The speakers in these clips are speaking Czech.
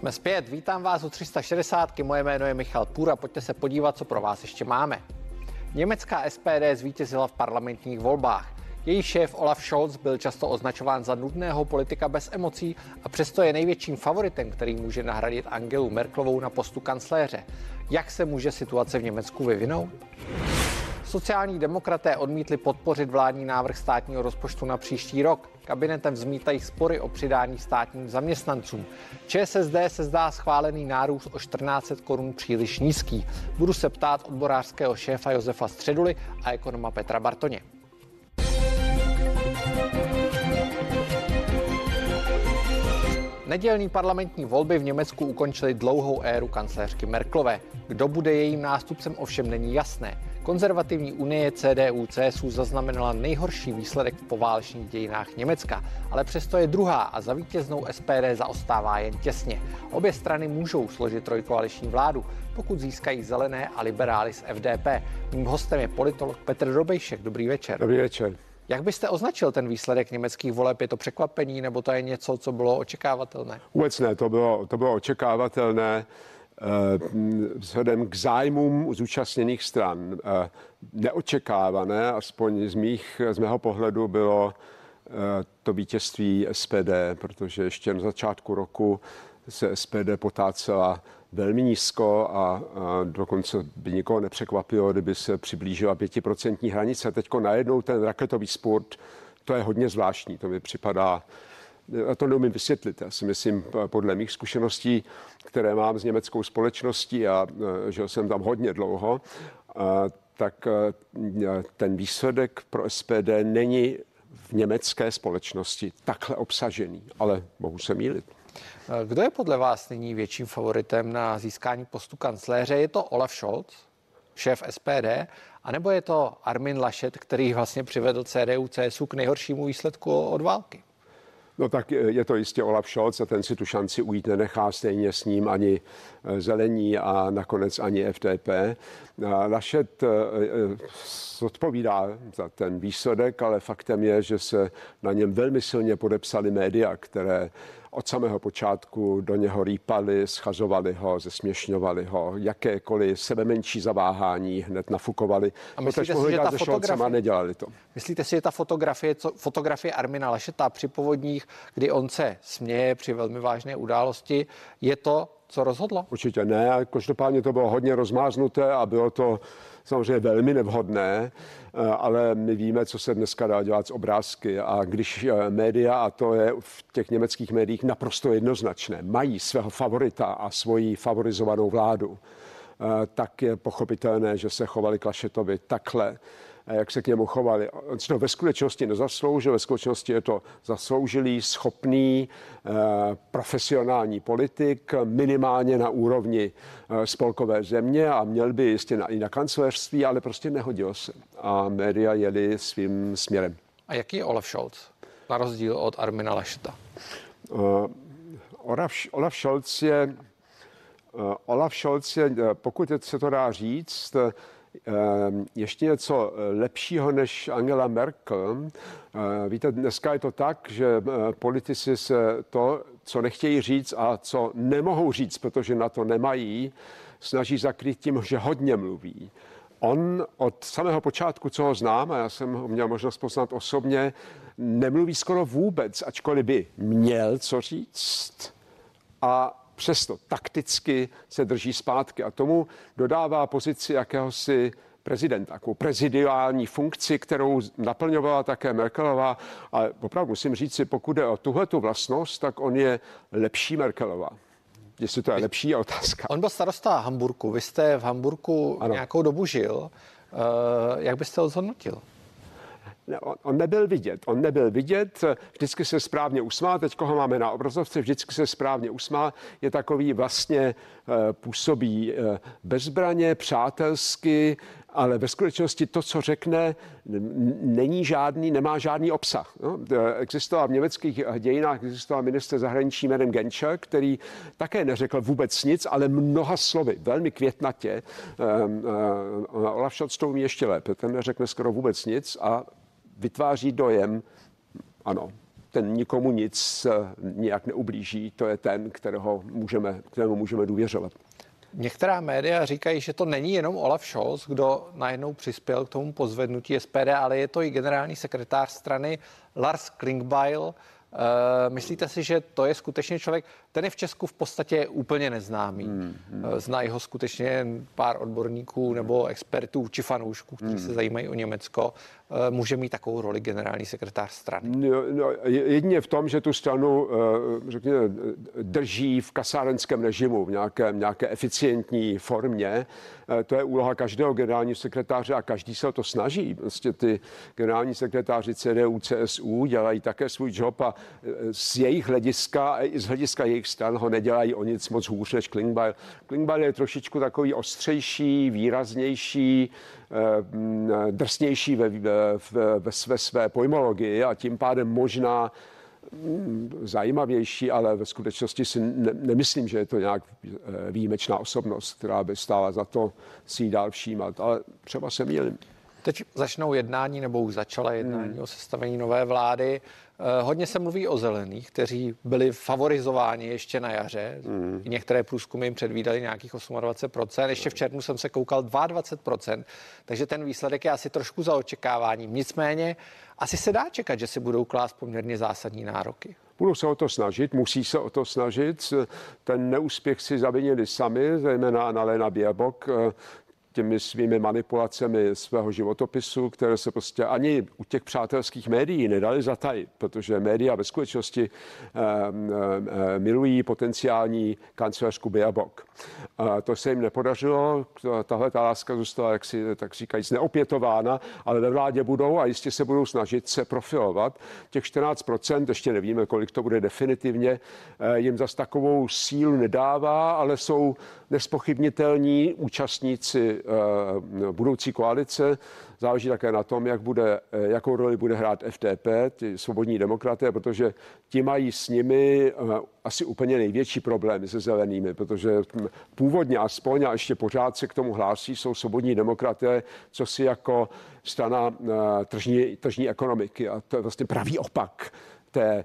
Jsme zpět, vítám vás u 360. Moje jméno je Michal Půra, pojďte se podívat, co pro vás ještě máme. Německá SPD zvítězila v parlamentních volbách. Její šéf Olaf Scholz byl často označován za nudného politika bez emocí a přesto je největším favoritem, který může nahradit Angelu Merklovou na postu kancléře. Jak se může situace v Německu vyvinout? Sociální demokraté odmítli podpořit vládní návrh státního rozpočtu na příští rok. Kabinetem vzmítají spory o přidání státním zaměstnancům. ČSSD se zdá schválený nárůst o 14 korun příliš nízký. Budu se ptát odborářského šéfa Josefa Středuly a ekonoma Petra Bartoně. Nedělní parlamentní volby v Německu ukončily dlouhou éru kancléřky Merklové. Kdo bude jejím nástupcem ovšem není jasné. Konzervativní unie CDU-CSU zaznamenala nejhorší výsledek v poválečných dějinách Německa, ale přesto je druhá a za vítěznou SPD zaostává jen těsně. Obě strany můžou složit trojkoaliční vládu, pokud získají zelené a liberály z FDP. Mým hostem je politolog Petr Dobejšek. Dobrý večer. Dobrý večer. Jak byste označil ten výsledek německých voleb? Je to překvapení nebo to je něco, co bylo očekávatelné? Vůbec ne, to bylo, to bylo očekávatelné vzhledem k zájmům zúčastněných stran. Eh, neočekávané, aspoň z, mých, z mého pohledu, bylo eh, to vítězství SPD, protože ještě na začátku roku se SPD potácela velmi nízko a, a dokonce by nikoho nepřekvapilo, kdyby se přiblížila pětiprocentní hranice. Teď najednou ten raketový sport, to je hodně zvláštní, to mi připadá, a to neumím vysvětlit. Já si myslím, podle mých zkušeností, které mám s německou společností a žil jsem tam hodně dlouho, tak ten výsledek pro SPD není v německé společnosti takhle obsažený, ale mohu se mýlit. Kdo je podle vás nyní větším favoritem na získání postu kancléře? Je to Olaf Scholz, šéf SPD, anebo je to Armin Laschet, který vlastně přivedl CDU, CSU k nejhoršímu výsledku od války? No tak je to jistě Olaf Scholz a ten si tu šanci ujít nenechá stejně s ním ani eh, zelení a nakonec ani FDP. Laschet eh, eh, odpovídá za ten výsledek, ale faktem je, že se na něm velmi silně podepsali média, které od samého počátku do něho rýpali, schazovali ho, zesměšňovali ho, jakékoliv sebe menší zaváhání hned nafukovali. A myslíte si, že ta fotografie, nedělali to. Myslíte si, že ta fotografie, co, fotografie Armina Lašeta při povodních, kdy on se směje při velmi vážné události, je to, co rozhodlo? Určitě ne, každopádně to bylo hodně rozmáznuté a bylo to samozřejmě velmi nevhodné, eh, ale my víme, co se dneska dá dělat s obrázky. A když eh, média, a to je v těch německých médiích naprosto jednoznačné, mají svého favorita a svoji favorizovanou vládu, eh, tak je pochopitelné, že se chovali Klašetovi takhle jak se k němu chovali. On si to ve skutečnosti nezasloužil, ve skutečnosti je to zasloužilý, schopný, eh, profesionální politik, minimálně na úrovni eh, spolkové země a měl by jistě i na kancelářství, ale prostě nehodil se. A média jeli svým směrem. A jaký je Olaf Scholz, na rozdíl od Armina Lascheta? Uh, Olaf, Olaf Scholz je, Olaf Scholz je, pokud se to dá říct, ještě něco eh, lepšího než Angela Merkel. Eh, víte, dneska je to tak, že eh, politici se to, co nechtějí říct a co nemohou říct, protože na to nemají, snaží zakrýt tím, že hodně mluví. On od samého počátku, co ho znám, a já jsem ho měl možnost poznat osobně, nemluví skoro vůbec, ačkoliv by měl co říct. A přesto takticky se drží zpátky a tomu dodává pozici jakéhosi prezidenta, takovou prezidiální funkci, kterou naplňovala také Merkelová. A opravdu musím říct si, pokud je o tuhletu vlastnost, tak on je lepší Merkelová. Jestli to je lepší, je otázka. On byl starosta Hamburku. Vy jste v Hamburku ano. nějakou dobu žil. Uh, jak byste ho zhodnotil? On, on nebyl vidět. On nebyl vidět, vždycky se správně usmál, teď ho máme na obrazovce, vždycky se správně usmál, je takový vlastně eh, působí eh, bezbraně, přátelsky, ale ve skutečnosti to, co řekne, není žádný, nemá žádný obsah. No, existoval v německých dějinách, existoval minister zahraničí jménem Genscher, který také neřekl vůbec nic, ale mnoha slovy, velmi květnatě. Um, uh, Olaf Scholz to umí ještě lépe, ten neřekne skoro vůbec nic a vytváří dojem, ano, ten nikomu nic nějak neublíží, to je ten, kterého můžeme, kterému můžeme důvěřovat. Některá média říkají, že to není jenom Olaf Scholz, kdo najednou přispěl k tomu pozvednutí SPD, ale je to i generální sekretář strany Lars Klingbeil, Eh, myslíte si, že to je skutečně člověk, ten je v Česku v podstatě úplně neznámý. Hmm, hmm. Eh, Znají ho skutečně pár odborníků nebo expertů či fanoušků, kteří hmm. se zajímají o Německo. Eh, může mít takovou roli generální sekretář strany? No, no, jedině v tom, že tu stranu řekněme, drží v kasárenském režimu, v nějaké, nějaké eficientní formě. To je úloha každého generálního sekretáře a každý se o to snaží. Prostě ty generální sekretáři CDU, CSU dělají také svůj job a z jejich hlediska z hlediska jejich stran ho nedělají o nic moc hůř než Klingbeil. Klingbeil je trošičku takový ostřejší, výraznější, eh, drsnější ve, ve, ve své, své pojmologii a tím pádem možná mm, zajímavější, ale ve skutečnosti si ne, nemyslím, že je to nějak eh, výjimečná osobnost, která by stála za to si jí dál všímat, ale třeba se mýlím. Teď začnou jednání nebo už začala jednání hmm. o sestavení nové vlády. Eh, hodně se mluví o zelených, kteří byli favorizováni ještě na jaře. Mm. Některé průzkumy jim předvídali nějakých 28%. Ještě v červnu jsem se koukal 22%, takže ten výsledek je asi trošku za očekáváním. Nicméně asi se dá čekat, že si budou klást poměrně zásadní nároky. Budou se o to snažit, musí se o to snažit. Ten neúspěch si zavinili sami, zejména Annalena Běbok, těmi svými manipulacemi svého životopisu, které se prostě ani u těch přátelských médií nedali zatajit, protože média ve skutečnosti eh, eh, milují potenciální kancelářku Biabok. To se jim nepodařilo, tahle ta láska zůstala, jak si tak říkajíc, neopětována, ale ve vládě budou a jistě se budou snažit se profilovat. Těch 14%, ještě nevíme, kolik to bude definitivně, eh, jim zas takovou sílu nedává, ale jsou nespochybnitelní účastníci budoucí koalice. Záleží také na tom, jak bude, eh, jakou roli bude hrát FDP, ty svobodní demokraté, protože ti mají s nimi eh, asi úplně největší problémy se zelenými, protože původně aspoň a ještě pořád se k tomu hlásí, jsou svobodní demokraté, co si jako strana tržní, tržní ekonomiky a to je vlastně pravý opak té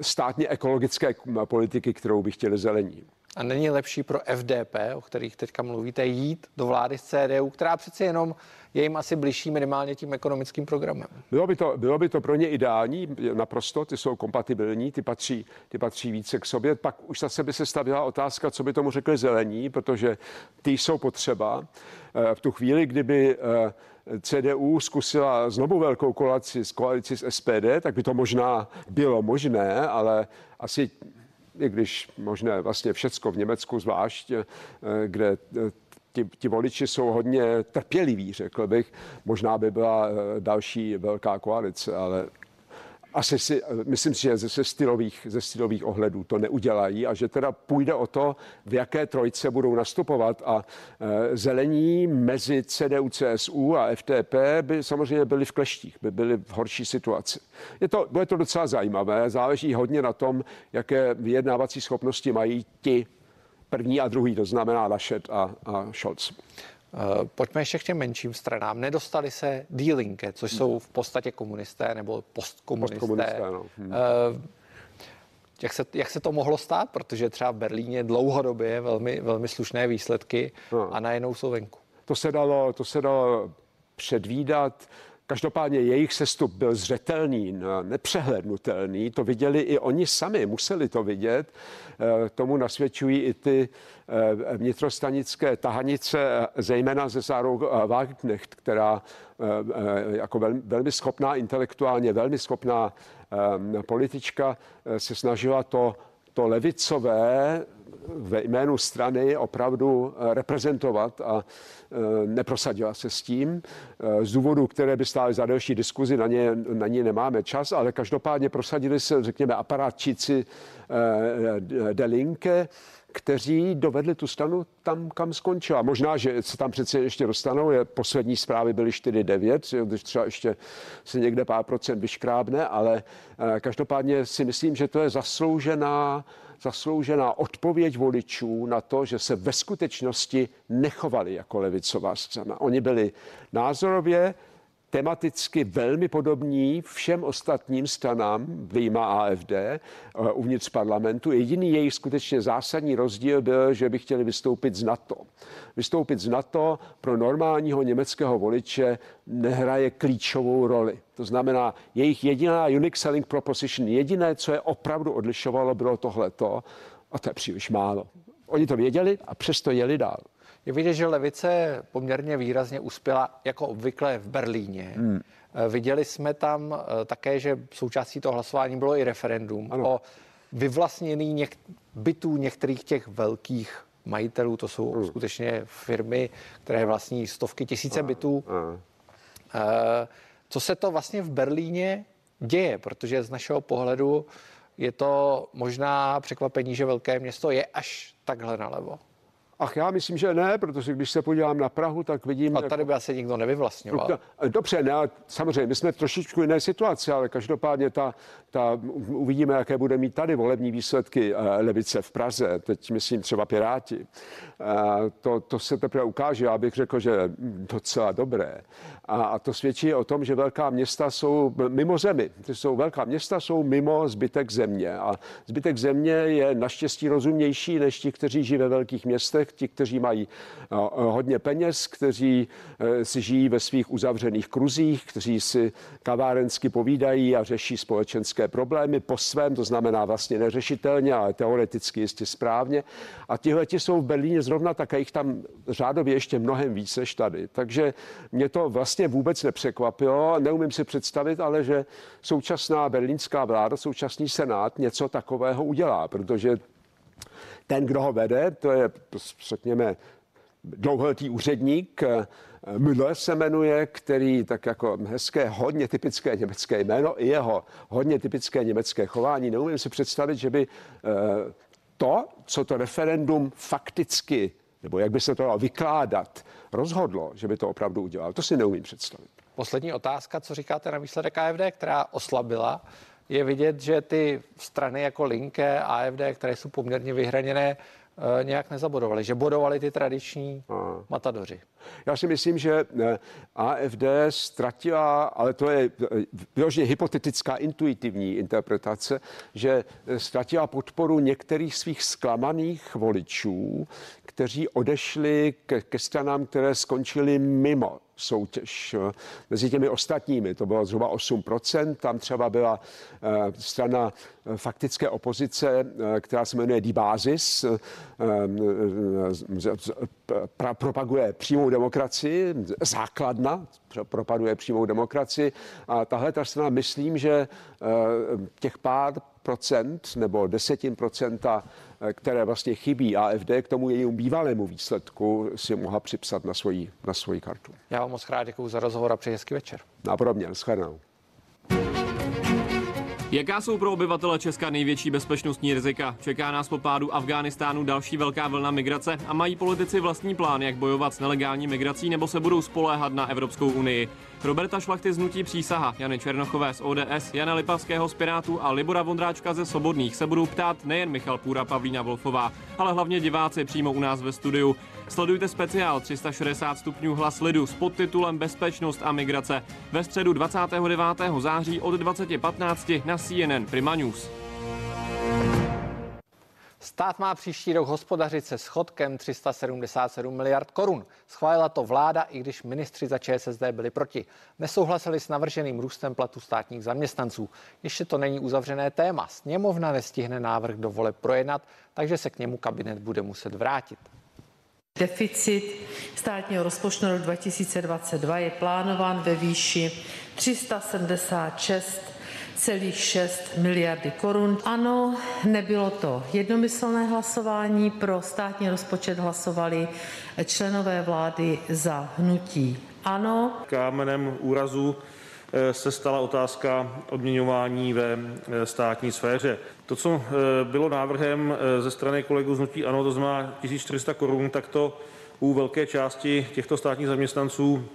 státně ekologické politiky, kterou by chtěli zelení. A není lepší pro FDP, o kterých teďka mluvíte, jít do vlády s CDU, která přece jenom je jim asi blížší minimálně tím ekonomickým programem. Bylo by to, bylo by to pro ně ideální, naprosto, ty jsou kompatibilní, ty patří, ty patří více k sobě. Pak už zase by se stavila otázka, co by tomu řekli zelení, protože ty jsou potřeba. Eh, v tu chvíli, kdyby eh, CDU zkusila znovu velkou koalici koalici s SPD, tak by to možná bylo možné, ale asi i když možné vlastně všecko v Německu zvlášť, eh, kde eh, ti, ti voliči jsou hodně trpěliví, řekl bych. Možná by byla eh, další velká koalice, ale asi si, myslím si, že ze stylových, ze stylových ohledů to neudělají a že teda půjde o to, v jaké trojce budou nastupovat a e, zelení mezi CDU, CSU a FTP by samozřejmě byli v kleštích, by byli v horší situaci. Je to, bude to docela zajímavé, záleží hodně na tom, jaké vyjednávací schopnosti mají ti první a druhý, to znamená Laschet a, a Scholz. Eh, pojďme ještě k těm menším stranám. Nedostali se dílinke, což jsou v podstatě komunisté nebo postkomunisté. postkomunisté no. hmm. Eh, jak se, jak se to mohlo stát? Protože třeba v Berlíně dlouhodobě velmi, velmi slušné výsledky no. a najednou jsou venku. To se dalo, to se dalo předvídat. Každopádně jejich sestup byl zřetelný, nepřehlednutelný. To viděli i oni sami, museli to vidět. Eh, tomu nasvědčují i ty eh, vnitrostanické tahanice, zejména ze Zárou Wagenknecht, která jako velmi, velmi schopná intelektuálně, velmi schopná politička se snažila to, to levicové ve jménu strany opravdu eh, reprezentovat a eh, neprosadila se s tím. Eh, z důvodu, které by stály za další diskuzi, na ně, na ně nemáme čas, ale každopádně prosadili se, řekněme, aparátčíci Delinke, kteří dovedli tu stranu tam, kam skončila. Možná, že se tam přece ještě dostanou, je, poslední zprávy byly 4,9, když třeba ještě se někde pár procent vyškrábne, ale každopádně si myslím, že to je zasloužená zasloužená odpověď voličů na to, že se ve skutečnosti nechovali jako levicová strana. Oni byli názorově tematicky velmi podobní všem ostatním stranám, vyjma AFD, eh, uvnitř parlamentu. Jediný jejich skutečně zásadní rozdíl byl, že by chtěli vystoupit z NATO. Vystoupit z NATO pro normálního německého voliče nehraje klíčovou roli. To znamená, jejich jediná unique selling proposition, jediné, co je opravdu odlišovalo, bylo tohleto. A to je příliš málo. Oni to věděli a přesto jeli dál. Je vidět, že levice poměrně výrazně uspěla, jako obvykle v Berlíně. Hmm. Eh, viděli jsme tam eh, také, že součástí toho hlasování bylo i referendum ano. o vyvlastnění něk- bytů některých těch velkých majitelů. To jsou hmm. skutečně firmy, které vlastní stovky tisíce bytů. Hmm. Co se to vlastně v Berlíně děje? Protože z našeho pohledu je to možná překvapení, že velké město je až takhle nalevo. Ach, já myslím, že ne, protože když se podívám na Prahu, tak vidím... A tady by asi nikdo nevyvlastňoval. No, dobře, ne, samozřejmě, my jsme v trošičku jiné situaci, ale každopádně ta, ta, uvidíme, jaké bude mít tady volební výsledky eh, levice v Praze, teď myslím třeba Piráti. Eh, to, to se teprve ukáže, já bych řekl, že docela dobré. A, a to svědčí o tom, že velká města jsou mimo zemi. Ty jsou velká města, jsou mimo zbytek země. A zbytek země je naštěstí rozumnější než ti, kteří žijí ve velkých městech, ti, kteří mají eh, hodně peněz, kteří si žijí ve svých uzavřených kruzích, kteří si kavárensky povídají a řeší společenské problémy po svém, to znamená vlastně neřešitelně, ale teoreticky jistě správně. A tihle jsou v Berlíně zrovna tak, a jich tam řádově ještě mnohem víc než tady. Takže mě to vlastně vůbec nepřekvapilo. Neumím si představit, ale že současná berlínská vláda, současný senát něco takového udělá, protože ten, kdo ho vede, to je, řekněme, dlouholetý úředník, Müller se jmenuje, který tak jako hezké, hodně typické německé jméno, i jeho hodně typické německé chování. Neumím si představit, že by eh, to, co to referendum fakticky, nebo jak by se to dalo vykládat, rozhodlo, že by to opravdu udělal. To si neumím představit. Poslední otázka, co říkáte na výsledek AFD, která oslabila je vidět, že ty strany jako Linke, AFD, které jsou poměrně vyhraněné, Eh, nějak nezabodovali, že bodovali ty tradiční Aha. matadoři. Já si myslím, že eh, AFD ztratila, ale to je eh, vyloženě hypotetická intuitivní interpretace, že ztratila podporu některých svých zklamaných voličů, kteří odešli ke, ke stranám, které skončily mimo soutěž mezi těmi ostatními. To bylo zhruba 8%. Tam třeba byla eh, strana eh, faktické opozice, eh, která se jmenuje Dibázis, propaguje přímou demokracii, základna propaguje přímou demokracii. A tahle ta strana, myslím, že těch pár nebo desetin procenta Eh, které vlastně chybí AFD k tomu jejímu bývalému výsledku si mohla připsat na svoji, na svoji kartu. Já vám moc rád děkuji za rozhovor a přeji hezký večer. Napodobně, shledanou. Jaká jsou pro obyvatele Česka největší bezpečnostní rizika? Čeká nás po pádu Afghánistánu další velká vlna migrace a mají politici vlastní plán, jak bojovat s nelegální migrací nebo se budou spoléhat na Evropskou unii. Roberta Šlachty z Nutí přísaha, Jany Černochové z ODS, Jana Lipavského z Pirátů a Libora Vondráčka ze Sobodných se budou ptát nejen Michal Půra, Pavlína Wolfová, ale hlavně diváci přímo u nás ve studiu. Sledujte speciál 360 stupňů hlas lidu s podtitulem Bezpečnost a migrace ve středu 29. září od 20.15 na CNN Prima News. Stát má příští rok hospodařit se schodkem 377 miliard korun. Schválila to vláda, i když ministři za ČSSD byli proti. Nesouhlasili s navrženým růstem platu státních zaměstnanců. Ještě to není uzavřené téma. Sněmovna nestihne návrh do vole projednat, takže se k němu kabinet bude muset vrátit. Deficit státního rozpočtu rok 2022 je plánován ve výši 376 6 miliardy korun. Ano, nebylo to jednomyslné hlasování. Pro státní rozpočet hlasovali členové vlády za hnutí ano. Kámenem úrazu eh, se stala otázka odměňování ve eh, státní sféře. To, co eh, bylo návrhem ze strany kolegů z Hnutí Ano, to znamená 1400 korun, tak to u velké části těchto státních zaměstnanců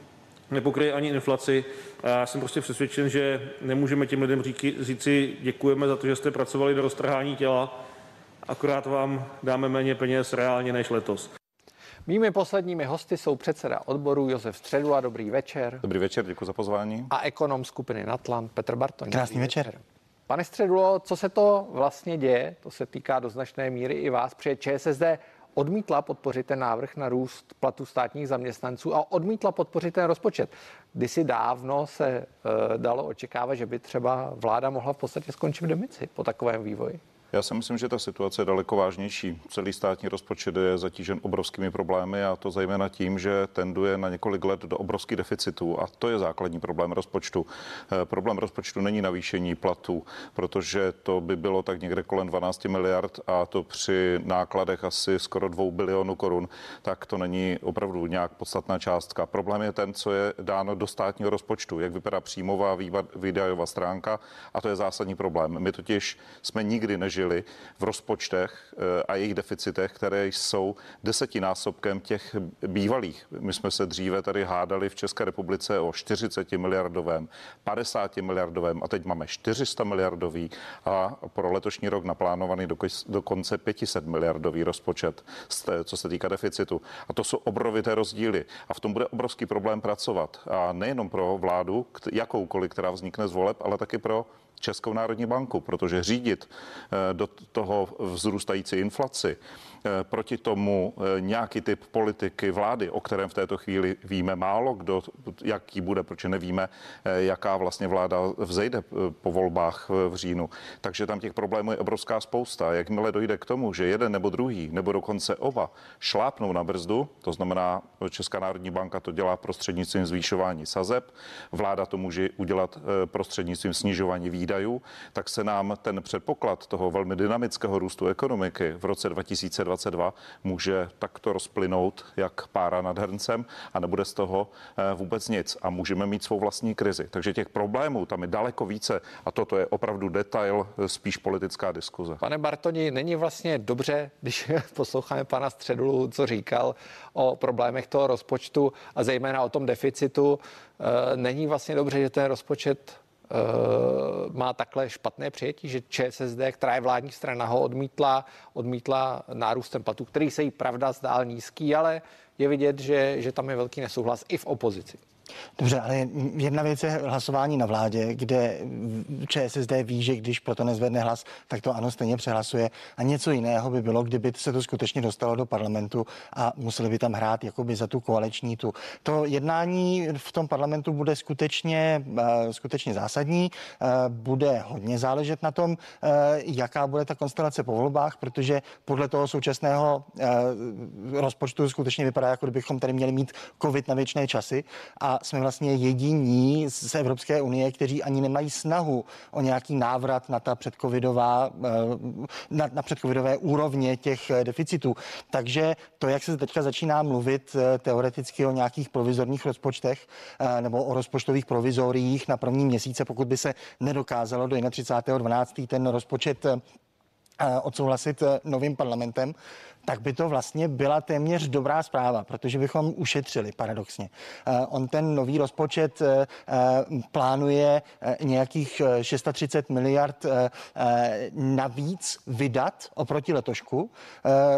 nepokryje ani inflaci. A já jsem prostě přesvědčen, že nemůžeme těm lidem říky, říci děkujeme za to, že jste pracovali do roztrhání těla, akorát vám dáme méně peněz reálně než letos. Mými posledními hosty jsou předseda odboru Josef Středu a dobrý večer. Dobrý večer, děkuji za pozvání. A ekonom skupiny Natlan Petr Bartoň. Krásný večer. večer. Pane Středulo, co se to vlastně děje? To se týká do značné míry i vás, protože ČSSD odmítla podpořit ten návrh na růst platu státních zaměstnanců a odmítla podpořit ten rozpočet. Kdysi dávno se uh, dalo očekávat, že by třeba vláda mohla v podstatě skončit v demici po takovém vývoji. Já si myslím, že ta situace je daleko vážnější. Celý státní rozpočet je zatížen obrovskými problémy a to zejména tím, že tenduje na několik let do obrovských deficitů a to je základní problém rozpočtu. Eh, problém rozpočtu není navýšení platů, protože to by bylo tak někde kolem 12 miliard a to při nákladech asi skoro 2 bilionů korun, tak to není opravdu nějak podstatná částka. Problém je ten, co je dáno do státního rozpočtu, jak vypadá příjmová výdajová stránka a to je zásadní problém. My totiž jsme nikdy nežili žili v rozpočtech eh, a jejich deficitech, které jsou desetinásobkem těch bývalých. My jsme se dříve tady hádali v České republice o 40 miliardovém, 50 miliardovém a teď máme 400 miliardový a pro letošní rok naplánovaný do konce 500 miliardový rozpočet, co se týká deficitu. A to jsou obrovité rozdíly a v tom bude obrovský problém pracovat. A nejenom pro vládu, jakoukoliv, která vznikne z voleb, ale taky pro Českou národní banku, protože řídit eh, do toho vzrůstající inflaci, proti tomu eh, nějaký typ politiky vlády, o kterém v této chvíli víme málo, kdo, jaký bude, protože nevíme, eh, jaká vlastně vláda vzejde po volbách v říjnu. Takže tam těch problémů je obrovská spousta. Jakmile dojde k tomu, že jeden nebo druhý, nebo dokonce oba šlápnou na brzdu, to znamená, Česká národní banka to dělá prostřednictvím zvýšování sazeb, vláda to může udělat prostřednictvím snižování výdajů, tak se nám ten předpoklad toho velmi dynamického růstu ekonomiky v roce 2020 2022 může takto rozplynout jak pára nad hrncem a nebude z toho eh, vůbec nic a můžeme mít svou vlastní krizi. Takže těch problémů tam je daleko více a toto je opravdu detail, eh, spíš politická diskuze. Pane Bartoni, není vlastně dobře, když posloucháme pana Středulu, co říkal o problémech toho rozpočtu a zejména o tom deficitu, eh, není vlastně dobře, že ten rozpočet má takhle špatné přijetí, že ČSSD, která je vládní strana, ho odmítla, odmítla nárůstem platů, který se jí pravda zdál nízký, ale je vidět, že, že tam je velký nesouhlas i v opozici. Dobře, ale jedna věc je hlasování na vládě, kde ČSSD ví, že když proto nezvedne hlas, tak to ano stejně přehlasuje. A něco jiného by bylo, kdyby se to skutečně dostalo do parlamentu a museli by tam hrát jakoby za tu koaliční tu. To jednání v tom parlamentu bude skutečně, eh, skutečně zásadní. Eh, bude hodně záležet na tom, eh, jaká bude ta konstelace po volbách, protože podle toho současného rozpočtu skutečně vypadá, jako kdybychom tady měli mít covid na věčné časy a jsme vlastně jediní z Evropské unie, kteří ani nemají snahu o nějaký návrat na ta předcovidová, eh, na, na předcovidové úrovně těch eh, deficitů. Takže to, jak se teďka začíná mluvit eh, teoreticky o nějakých provizorních rozpočtech nebo o rozpočtových provizoriích na první měsíce, pokud by se nedokázalo do 31.12. ten rozpočet odsouhlasit novým parlamentem, tak by to vlastně byla téměř dobrá zpráva, protože bychom ušetřili paradoxně. Eh, on ten nový rozpočet eh, eh, plánuje nějakých 630 miliard navíc vydat oproti letošku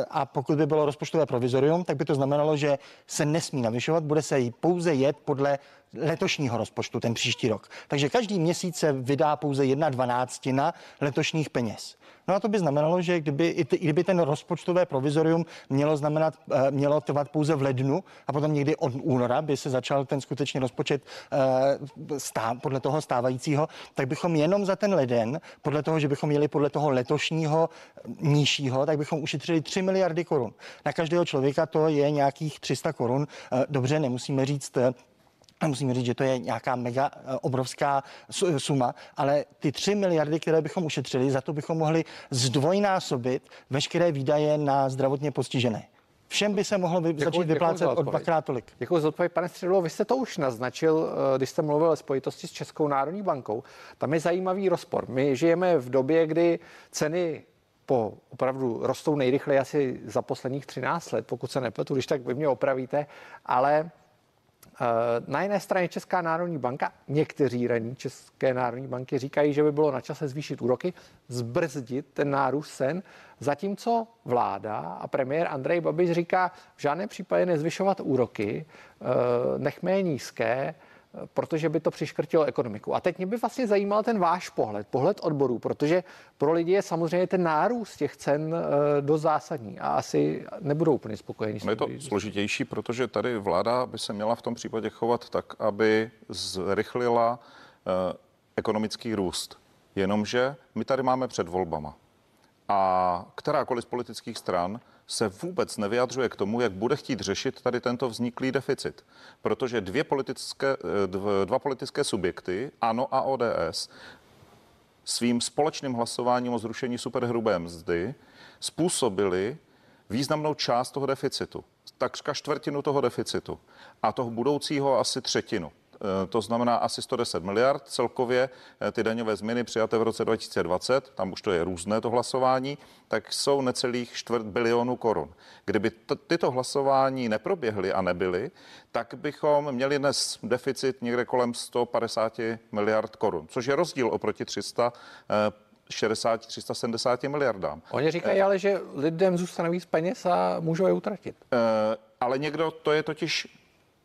a pokud by bylo rozpočtové provizorium, tak by to znamenalo, že se nesmí navyšovat, bude se jí pouze jet podle letošního rozpočtu ten příští rok. Takže každý měsíc se vydá pouze jedna dvanáctina letošních peněz. No a to by znamenalo, že kdyby, i kdyby ten rozpočtové provizorium mělo znamenat, eh, mělo trvat pouze v lednu a potom někdy od února by se začal ten skutečný rozpočet eh, stá, podle toho stávajícího, tak bychom jenom za ten leden, podle toho, že bychom jeli podle toho letošního nižšího, tak bychom ušetřili 3 miliardy korun. Na každého člověka to je nějakých 300 korun. Eh, dobře, nemusíme říct a musím říct, že to je nějaká mega eh, obrovská suma, ale ty 3 miliardy, které bychom ušetřili, za to bychom mohli zdvojnásobit veškeré výdaje na zdravotně postižené. Všem by se mohlo vy, děkuji, začít vyplácet od dvakrát tolik. Děkuji za odpověď, pane Středlo. Vy jste to už naznačil, eh, když jste mluvil o spojitosti s Českou národní bankou. Tam je zajímavý rozpor. My žijeme v době, kdy ceny po opravdu rostou nejrychleji asi za posledních 13 let, pokud se nepletu, když tak vy mě opravíte, ale Na jedné straně Česká národní banka, někteří raní České národní banky říkají, že by bylo na čase zvýšit úroky, zbrzdit ten nárůst sen, zatímco vláda a premiér Andrej Babiš říká, v žádném případě nezvyšovat úroky, eh, nechme je nízké, protože by to přiškrtilo ekonomiku. A teď mě by vlastně zajímal ten váš pohled, pohled odborů, protože pro lidi je samozřejmě ten nárůst těch cen eh, do zásadní a asi nebudou úplně spokojení. No je to složitější, protože tady vláda by se měla v tom případě chovat tak, aby zrychlila eh, ekonomický růst. Jenomže my tady máme před volbama. A kterákoliv z politických stran se vůbec nevyjadřuje k tomu, jak bude chtít řešit tady tento vzniklý deficit. Protože dvě politické, eh, dva politické subjekty, ANO a ODS, svým společným hlasováním o zrušení superhrubé mzdy způsobili významnou část toho deficitu. Takřka čtvrtinu toho deficitu a toho budoucího asi třetinu. Eh, to znamená asi 110 miliard celkově eh, ty daňové změny přijaté v roce 2020, tam už to je různé to hlasování, tak jsou necelých čtvrt bilionu korun. Kdyby t- tyto hlasování neproběhly a nebyly, tak bychom měli dnes deficit někde kolem 150 miliard korun, což je rozdíl oproti 300 60, 370 miliardám. Oni říkají ale, že lidem zůstane víc peněz a můžou je utratit. ale někdo, to je totiž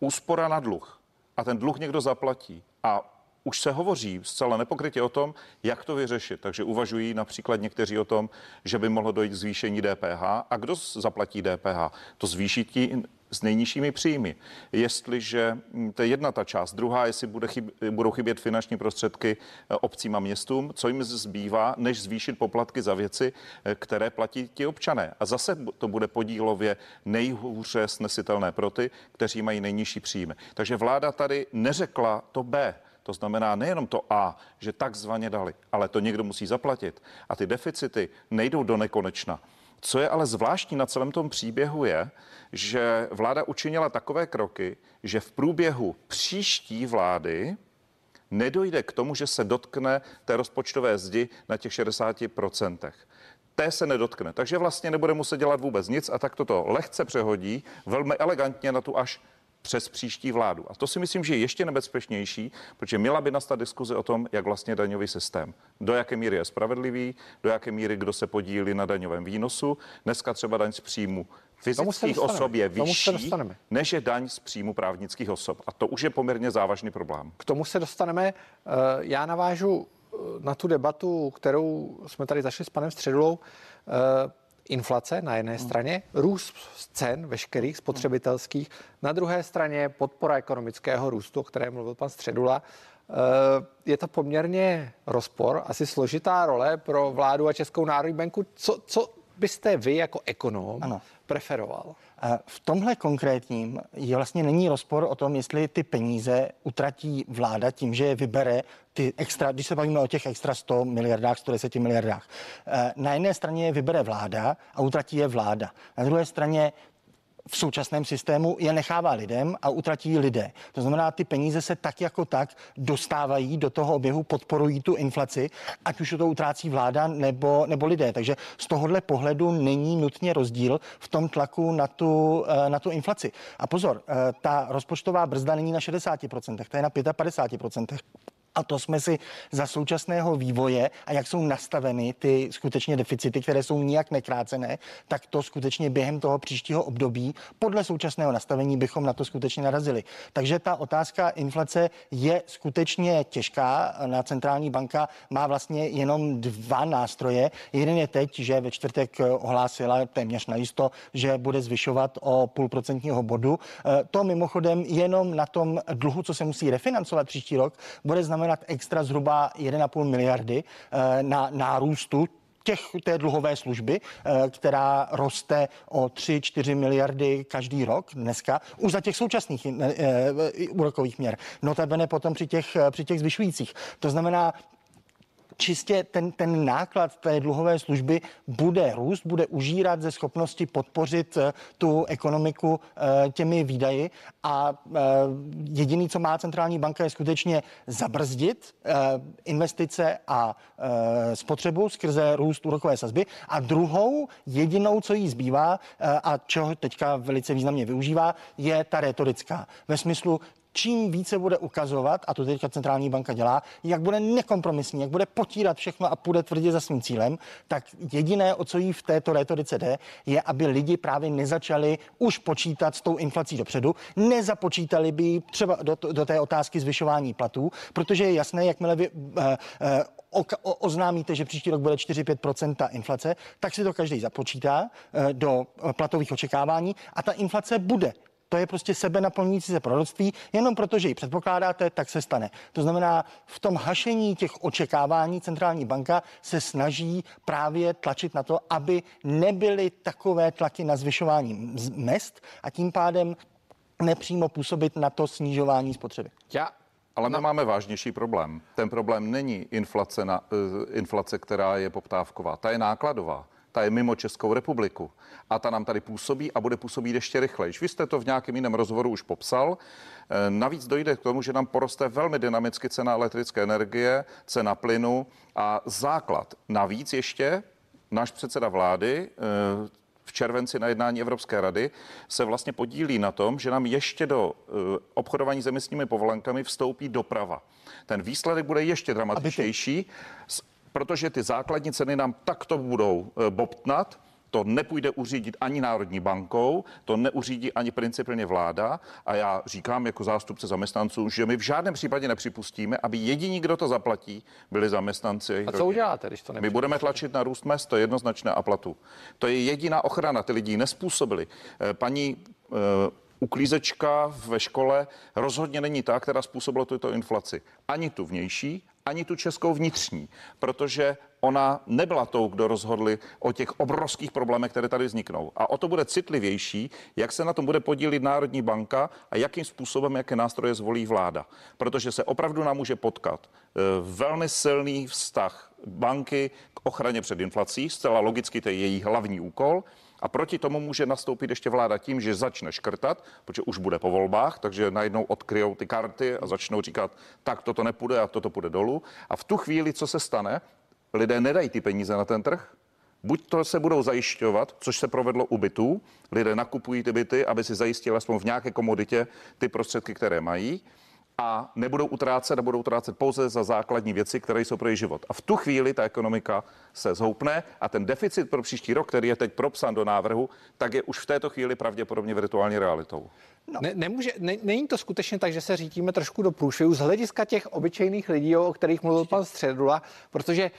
úspora na dluh a ten dluh někdo zaplatí. A už se hovoří zcela nepokrytě o tom, jak to vyřešit. Takže uvažují například někteří o tom, že by mohlo dojít k zvýšení DPH. A kdo zaplatí DPH? To zvýší ti s nejnižšími příjmy. Jestliže hm, to je jedna ta část, druhá, jestli bude chyb, budou chybět finanční prostředky eh, obcím a městům, co jim zbývá, než zvýšit poplatky za věci, eh, které platí ti občané. A zase to bude podílově nejhůře snesitelné pro ty, kteří mají nejnižší příjmy. Takže vláda tady neřekla to B. To znamená nejenom to A, že takzvaně dali, ale to někdo musí zaplatit. A ty deficity nejdou do nekonečna. Co je ale zvláštní na celém tom příběhu je, že vláda učinila takové kroky, že v průběhu příští vlády nedojde k tomu, že se dotkne té rozpočtové zdi na těch 60%. Té se nedotkne, takže vlastně nebude muset dělat vůbec nic a tak toto lehce přehodí velmi elegantně na tu až přes příští vládu. A to si myslím, že je ještě nebezpečnější, protože měla by nastat diskuze o tom, jak vlastně daňový systém, do jaké míry je spravedlivý, do jaké míry kdo se podílí na daňovém výnosu. Dneska třeba daň z příjmu fyzických osob je vyšší, než je daň z příjmu právnických osob. A to už je poměrně závažný problém. K tomu se dostaneme. Eh, já navážu eh, na tu debatu, kterou jsme tady zašli s panem Středulou. Inflace na jedné straně, růst cen veškerých spotřebitelských, na druhé straně podpora ekonomického růstu, o kterém mluvil pan Středula. Eh, je to poměrně rozpor, asi složitá role pro vládu a Českou národní banku. Co, co byste vy jako ekonom ano. Preferoval? V tomhle konkrétním je vlastně není rozpor o tom, jestli ty peníze utratí vláda tím, že je vybere ty extra, když se bavíme o těch extra 100 miliardách, 110 miliardách. Eh, na jedné straně je vybere vláda a utratí je vláda. Na druhé straně v současném systému je nechává lidem a utratí lidé. To znamená, ty peníze se tak jako tak dostávají do toho oběhu, podporují tu inflaci, ať už to utrácí vláda nebo, nebo lidé. Takže z tohohle pohledu není nutně rozdíl v tom tlaku na tu, eh, na tu inflaci. A pozor, eh, ta rozpočtová brzda není na 60%, to je na 55%. A to jsme si za současného vývoje a jak jsou nastaveny ty skutečně deficity, které jsou nijak nekrácené, tak to skutečně během toho příštího období podle současného nastavení bychom na to skutečně narazili. Takže ta otázka inflace je skutečně těžká. Na centrální banka má vlastně jenom dva nástroje. Jeden je teď, že ve čtvrtek ohlásila téměř najisto, že bude zvyšovat o půl procentního bodu. To mimochodem jenom na tom dluhu, co se musí refinancovat příští rok, bude znamenat znamenat extra zhruba 1,5 miliardy eh, na nárůstu těch, té dluhové služby, eh, která roste o 3-4 miliardy každý rok dneska, už za těch současných eh, úrokových měr. Notabene potom při těch, při těch zvyšujících. To znamená, čistě ten, ten náklad té dluhové služby bude růst, bude užírat ze schopnosti podpořit eh, tu ekonomiku eh, těmi výdaji a jediný, co má centrální banka, je skutečně zabrzdit investice a spotřebu skrze růst úrokové sazby a druhou jedinou, co jí zbývá a čeho teďka velice významně využívá, je ta retorická. Ve smyslu, čím více bude ukazovat, a to teďka centrální banka dělá, jak bude nekompromisní, jak bude potírat všechno a půjde tvrdě za svým cílem, tak jediné, o co jí v této retorice jde, je, aby lidi právě nezačali už počítat s tou inflací dopředu, nezapočítali by třeba do, do té otázky zvyšování platů, protože je jasné, jakmile vy, uh, uh, oznámíte, že příští rok bude 4-5% inflace, tak si to každý započítá eh, do platových očekávání a ta inflace bude to je prostě sebe naplňující se proroctví, jenom proto, že ji předpokládáte, tak se stane. To znamená, v tom hašení těch očekávání centrální banka se snaží právě tlačit na to, aby nebyly takové tlaky na zvyšování mest a tím pádem nepřímo působit na to snižování spotřeby. Já ale my no. máme vážnější problém. Ten problém není inflace, na, uh, inflace, která je poptávková, ta je nákladová ta je mimo Českou republiku a ta nám tady působí a bude působit ještě rychleji. Vy jste to v nějakém jiném rozhovoru už popsal. E, navíc dojde k tomu, že nám poroste velmi dynamicky cena elektrické energie, cena plynu a základ. Navíc ještě náš předseda vlády e, v červenci na jednání Evropské rady se vlastně podílí na tom, že nám ještě do e, obchodování s emisními povolenkami vstoupí doprava. Ten výsledek bude ještě dramatičtější protože ty základní ceny nám takto budou eh, bobtnat, to nepůjde uřídit ani Národní bankou, to neuřídí ani principálně vláda. A já říkám jako zástupce zaměstnanců, že my v žádném případě nepřipustíme, aby jediní, kdo to zaplatí, byli zaměstnanci. A co uděláte, když to My budeme tlačit na růst mest, to je jednoznačné a platu. To je jediná ochrana, ty lidi nespůsobili. Eh, paní eh, uklízečka ve škole rozhodně není ta, která způsobila tuto inflaci. Ani tu vnější, ani tu českou vnitřní, protože ona nebyla tou, kdo rozhodli o těch obrovských problémech, které tady vzniknou. A o to bude citlivější, jak se na tom bude podílit Národní banka a jakým způsobem, jaké nástroje zvolí vláda. Protože se opravdu nám může potkat e, velmi silný vztah banky k ochraně před inflací. Zcela logicky to je její hlavní úkol. A proti tomu může nastoupit ještě vláda tím, že začne škrtat, protože už bude po volbách, takže najednou odkryjou ty karty a začnou říkat, tak toto nepůjde a toto půjde dolů. A v tu chvíli, co se stane, lidé nedají ty peníze na ten trh, Buď to se budou zajišťovat, což se provedlo u bytů, lidé nakupují ty byty, aby si zajistili aspoň v nějaké komoditě ty prostředky, které mají, a nebudou utrácet a budou utrácet pouze za základní věci, které jsou pro její život. A v tu chvíli ta ekonomika se zhoupne a ten deficit pro příští rok, který je teď propsan do návrhu, tak je už v této chvíli pravděpodobně virtuální realitou. No. Ne, nemůže, ne, není to skutečně tak, že se řítíme trošku do průšvihu z hlediska těch obyčejných lidí, o kterých mluvil pan Středula, protože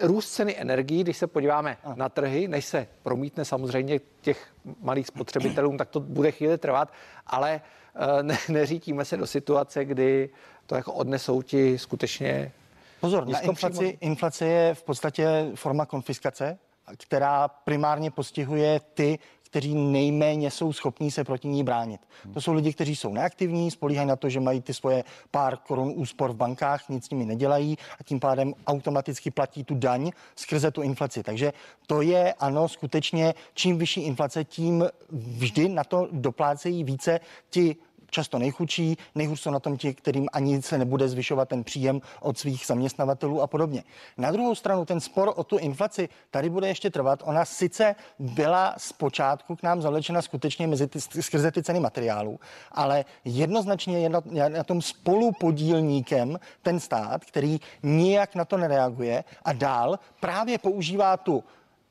růst ceny energií, když se podíváme a. na trhy, než se promítne samozřejmě těch malých spotřebitelům, tak to bude chvíli trvat, ale Eh, ne, neřítíme se do situace, kdy to jako odnesou ti skutečně Pozor, na inflaci, inflace je v podstatě forma konfiskace, která primárně postihuje ty, kteří nejméně jsou schopní se proti ní bránit. To jsou lidi, kteří jsou neaktivní, spolíhají na to, že mají ty svoje pár korun úspor v bankách, nic s nimi nedělají a tím pádem automaticky platí tu daň skrze tu inflaci. Takže to je, ano, skutečně, čím vyšší inflace, tím vždy na to doplácejí více ti často nejchudší, nejhůř jsou na tom ti, kterým ani se nebude zvyšovat ten příjem od svých zaměstnavatelů a podobně. Na druhou stranu ten spor o tu inflaci tady bude ještě trvat. Ona sice byla zpočátku k nám zavlečena skutečně mezi ty, skrze ty ceny materiálů, ale jednoznačně je na, na tom spolupodílníkem ten stát, který nijak na to nereaguje a dál právě používá tu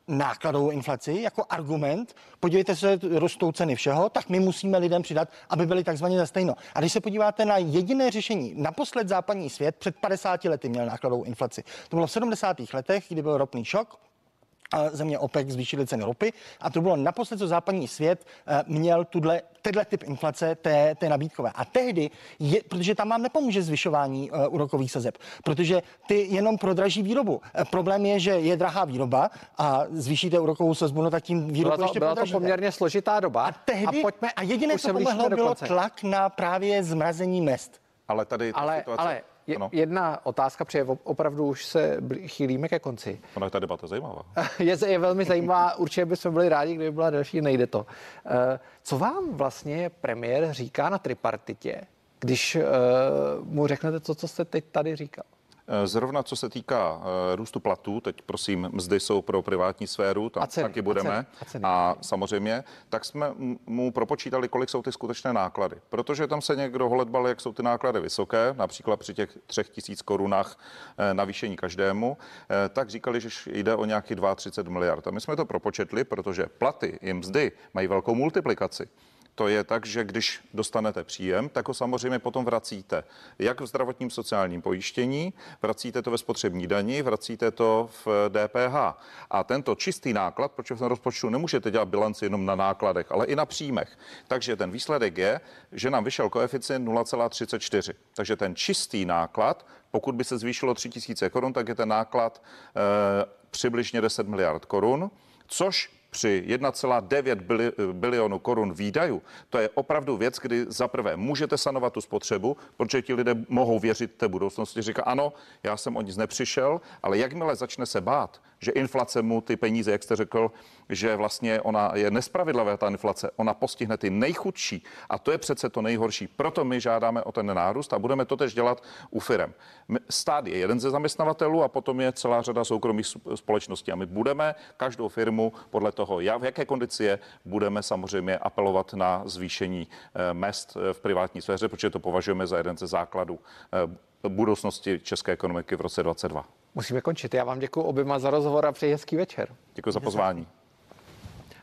nákladovou inflaci jako argument. Podívejte se, rostou ceny všeho, tak my musíme lidem přidat, aby byli takzvaně za stejno. A když se podíváte na jediné řešení, naposled západní svět před 50 lety měl nákladovou inflaci. To bylo v 70. letech, kdy byl ropný šok, země OPEC zvýšily ceny ropy a to bylo naposled, co západní svět eh, měl tuhle, tenhle typ inflace, té, té nabídkové. A tehdy, je, protože tam vám nepomůže zvyšování uh, úrokových sazeb, protože ty jenom prodraží výrobu. Uh, problém je, že je drahá výroba a zvýšíte úrokovou sazbu, no tak tím výrobu byla to, ještě Byla to poměrně složitá doba. A tehdy, a, pojďme, a jediné, co pomohlo, bylo tlak na právě zmrazení mest. Ale tady ale, situace... ale Je, ano. jedna otázka, protože opravdu už se chýlíme ke konci. Ona je ta debata zajímavá. je, je velmi zajímavá, určitě bychom byli rádi, kdyby byla další, nejde to. Eh, co vám vlastně premiér říká na tripartitě, když uh, mu řeknete to, co jste teď tady říkal? Eh, zrovna co se týká eh, růstu platů, teď prosím, mzdy jsou pro privátní sféru, tam a ceny, taky budeme. A, ceny, a, ceny. a samozřejmě, tak jsme mu propočítali, kolik jsou ty skutečné náklady. Protože tam se někdo holedbal, jak jsou ty náklady vysoké, například při těch třech tisíc korunách navýšení každému, tak říkali, že jde o nějaký 32 miliard. A my jsme to propočetli, protože platy i mzdy mají velkou multiplikaci to je tak, že když dostanete příjem, tak ho samozřejmě potom vracíte. Jak v zdravotním sociálním pojištění, vracíte to ve spotřební dani, vracíte to v DPH. A tento čistý náklad, protože v rozpočtu nemůžete dělat bilanci jenom na nákladech, ale i na příjmech. Takže ten výsledek je, že nám vyšel koeficient 0,34. Takže ten čistý náklad, pokud by se zvýšilo 3000 korun, tak je ten náklad e, přibližně 10 miliard korun, což při 1,9 bili, bilionu korun výdajů, to je opravdu věc, kdy za prvé můžete sanovat tu spotřebu, protože ti lidé mohou věřit té budoucnosti. Říká, ano, já jsem o nic nepřišel, ale jakmile začne se bát, že inflace mu ty peníze, jak jste řekl, že vlastně ona je nespravedlivá, ta inflace, ona postihne ty nejchudší a to je přece to nejhorší. Proto my žádáme o ten nárůst a budeme to tež dělat u firem. Stát je jeden ze zaměstnavatelů a potom je celá řada soukromých společností a my budeme každou firmu podle toho, v jaké kondici je, budeme samozřejmě apelovat na zvýšení eh, mest eh, v privátní sféře, protože to považujeme za jeden ze základů eh, budoucnosti české ekonomiky v roce 2022. Musíme končit. Já vám děkuji oběma za rozhovor a přeji hezký večer. Děkuji za pozvání.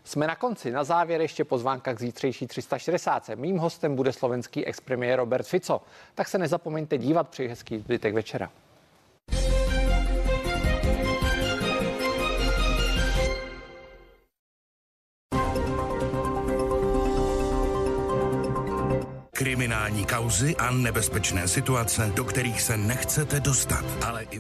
Jsme na konci. Na závěr ještě pozvánka k zítřejší 360. Mým hostem bude slovenský expremiér Robert Fico. Tak se nezapomeňte dívat při hezký zbytek večera. Kriminální kauzy a nebezpečné situace, do kterých se nechcete dostat, ale i